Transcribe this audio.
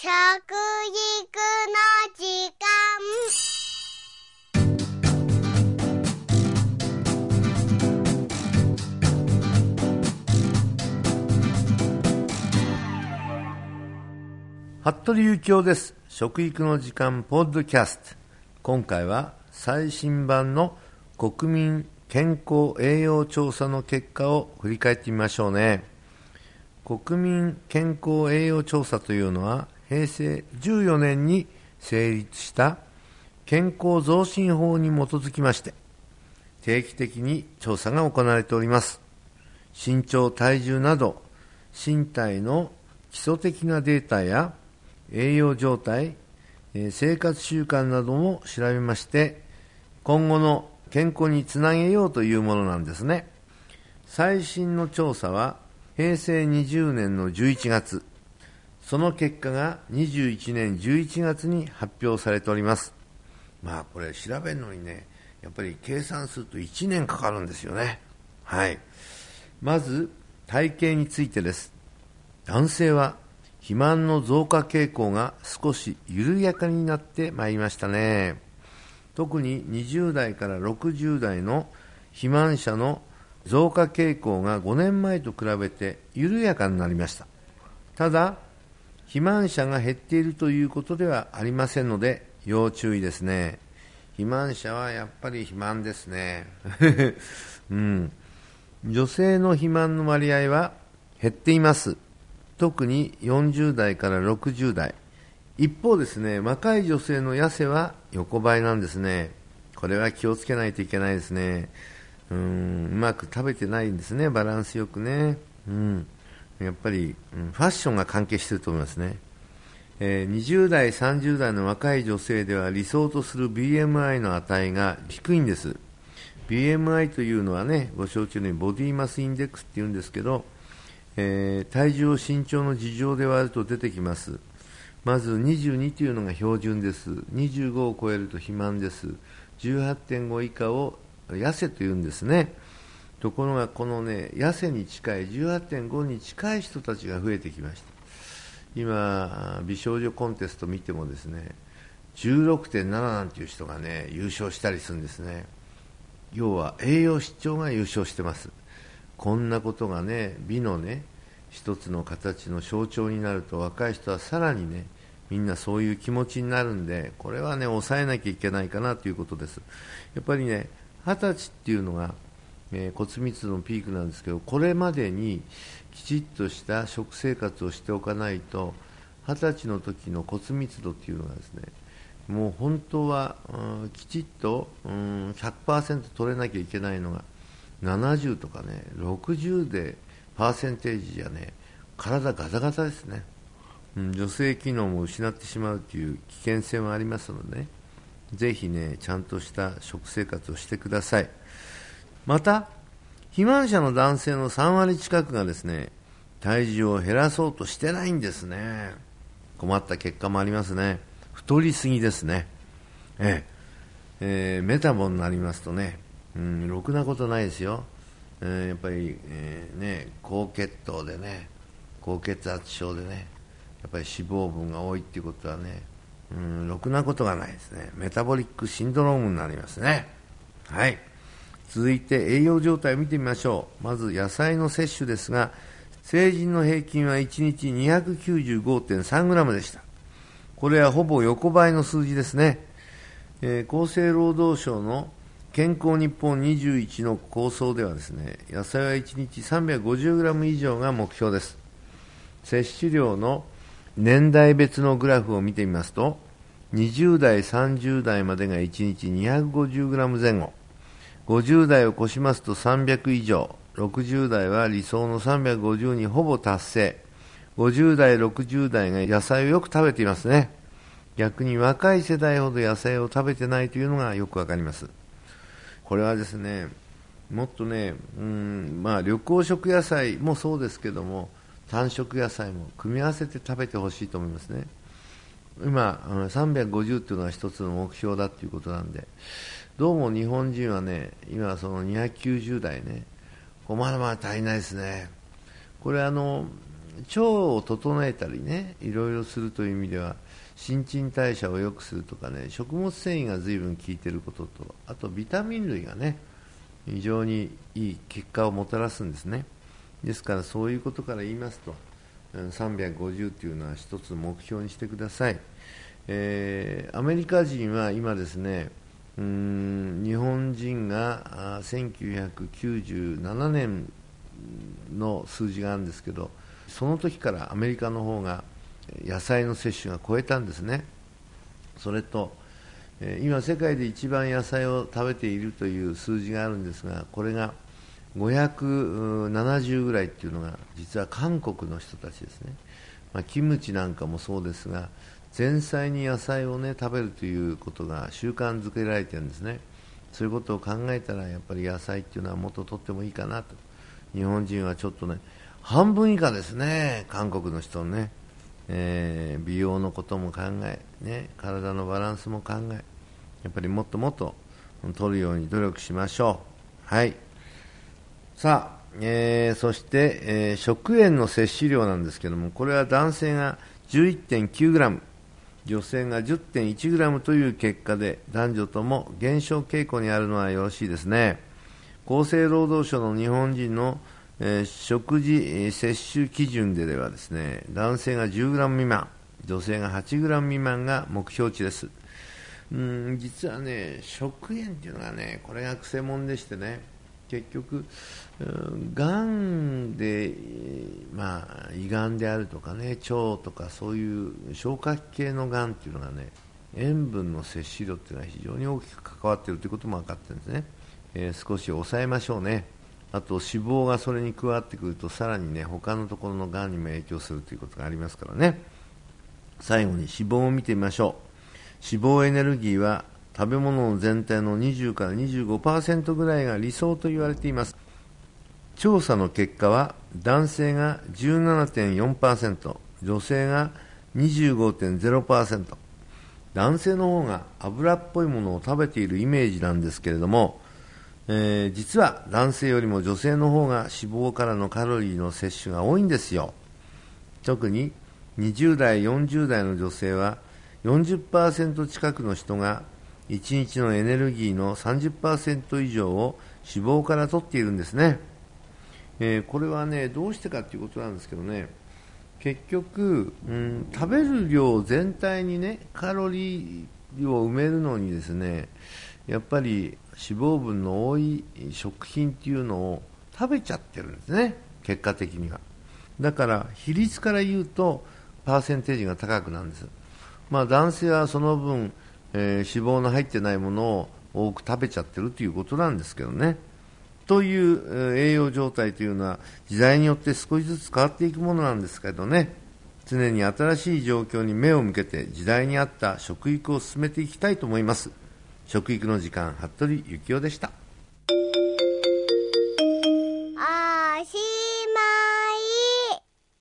食育の時間。服部幸男です。食育の時間ポッドキャスト。今回は最新版の国民健康栄養調査の結果を振り返ってみましょうね。国民健康栄養調査というのは平成14年に成立した健康増進法に基づきまして定期的に調査が行われております身長体重など身体の基礎的なデータや栄養状態、生活習慣なども調べまして、今後の健康につなげようというものなんですね。最新の調査は平成20年の11月、その結果が21年11月に発表されております。まあこれ調べるのにね、やっぱり計算すると1年かかるんですよね。はい。まず体型についてです。男性は肥満の増加傾向が少し緩やかになってまいりましたね。特に20代から60代の肥満者の増加傾向が5年前と比べて緩やかになりました。ただ、肥満者が減っているということではありませんので、要注意ですね。肥満者はやっぱり肥満ですね。うん。女性の肥満の割合は減っています。特に40代から60代一方ですね若い女性の痩せは横ばいなんですねこれは気をつけないといけないですねうんうまく食べてないんですねバランスよくねうんやっぱり、うん、ファッションが関係していると思いますね、えー、20代30代の若い女性では理想とする BMI の値が低いんです。BMI というのはねご承知のようにボディマスインデックスっていうんですけどえー、体重を身長の事情で割ると出てきます。まず22というのが標準です。25を超えると肥満です。18.5以下を痩せというんですね。ところがこのね痩せに近い18.5に近い人たちが増えてきました。今美少女コンテスト見てもですね16.7なんていう人がね優勝したりするんですね。要は栄養失調が優勝してます。こんなことがね美のね一つの形の象徴になると若い人はさらにねみんなそういう気持ちになるんでこれはね抑えなきゃいけないかなということです。やっぱりね二十歳っていうのが、えー、骨密度のピークなんですけどこれまでにきちっとした食生活をしておかないと二十歳の時の骨密度っていうのがですねもう本当は、うん、きちっと、うん、100%取れなきゃいけないのが70とかね60でパーセンテージじゃね体ガタガタですね、うん、女性機能も失ってしまうという危険性もありますのでねぜひねちゃんとした食生活をしてください。また肥満者の男性の3割近くがですね体重を減らそうとしてないんですね。困った結果もありますね。太りすぎですね。ええ。えー、メタボになりますとねうん、ろくなことないですよ、えー、やっぱり、えー、ね、高血糖でね高血圧症でねやっぱり脂肪分が多いっていうことはね、うん、ろくなことがないですね。メタボリックシンドロームになりますね。はい。続いて栄養状態を見てみましょう。まず野菜の摂取ですが成人の平均は1日 295.3g でした。これはほぼ横ばいの数字ですね、えー、厚生労働省の健康日本21の構想ではですね野菜は1日 350g 以上が目標です。摂取量の年代別のグラフを見てみますと20代、30代までが1日 250g 前後。50代を超しますと300以上。60代は理想の350にほぼ達成。50代、60代が野菜をよく食べていますね。逆に若い世代ほど野菜を食べてないというのがよくわかります。これはですねもっとね、うんまあ、緑黄色野菜もそうですけども単色野菜も組み合わせて食べてほしいと思いますね。今350というのは一つの目標だということなんでどうも日本人はね今その290代ねまだまだ足りないですね。これあの腸を整えたりねいろいろするという意味では新陳代謝を良くするとかね食物繊維が随分効いてることとあとビタミン類がね非常にいい結果をもたらすんですね。ですからそういうことから言いますと350というのは一つ目標にしてください、えー、アメリカ人は今ですねうん日本人が1997年の数字があるんですけどその時からアメリカの方が野菜の摂取が超えたんですね。それと今世界で一番野菜を食べているという数字があるんですがこれが570ぐらいっていうのが実は韓国の人たちですね、まあ、キムチなんかもそうですが前菜に野菜を、ね、食べるということが習慣づけられてるんですね。そういうことを考えたらやっぱり野菜っていうのはもっととってもいいかなと。日本人はちょっとね半分以下ですね韓国の人のね、えー、美容のことも考え、ね、体のバランスも考えやっぱりもっともっと取るように努力しましょう。はい。さあ、えー、そして、えー、食塩の摂取量なんですけどもこれは男性が 11.9g 女性が 10.1g という結果で男女とも減少傾向にあるのはよろしいですね。厚生労働省の日本人の、えー、食事摂取基準でではですね男性が 10g 未満女性が 8g 未満が目標値です。うん実はね食塩っていうのがねこれがくせ者でしてね結局がんで、まあ、胃がんであるとかね腸とかそういう消化器系のがんっていうのがね塩分の摂取量っていうのは非常に大きく関わっているということも分かってるんですね、えー、少し抑えましょうね。あと脂肪がそれに加わってくるとさらにね他のところのがんにも影響するということがありますからね。最後に脂肪を見てみましょう。脂肪エネルギーは食べ物の全体の20から25%ぐらいが理想と言われています。調査の結果は男性が17.4%女性が25.0%男性の方が油っぽいものを食べているイメージなんですけれども、えー、実は男性よりも女性の方が脂肪からのカロリーの摂取が多いんですよ。特に20代40代の女性は40%近くの人が1日のエネルギーの30%以上を脂肪から取っているんですね、えー、これはねどうしてかということなんですけどね。結局、うん、食べる量全体にねカロリーを埋めるのにですねやっぱり脂肪分の多い食品っていうのを食べちゃってるんですね。結果的には。だから比率から言うとパーセンテージが高くなるんです。まあ男性はその分えー、脂肪の入ってないものを多く食べちゃってるということなんですけどね。という、栄養状態というのは時代によって少しずつ変わっていくものなんですけどね。常に新しい状況に目を向けて時代に合った食育を進めていきたいと思います。食育の時間服部幸男でした。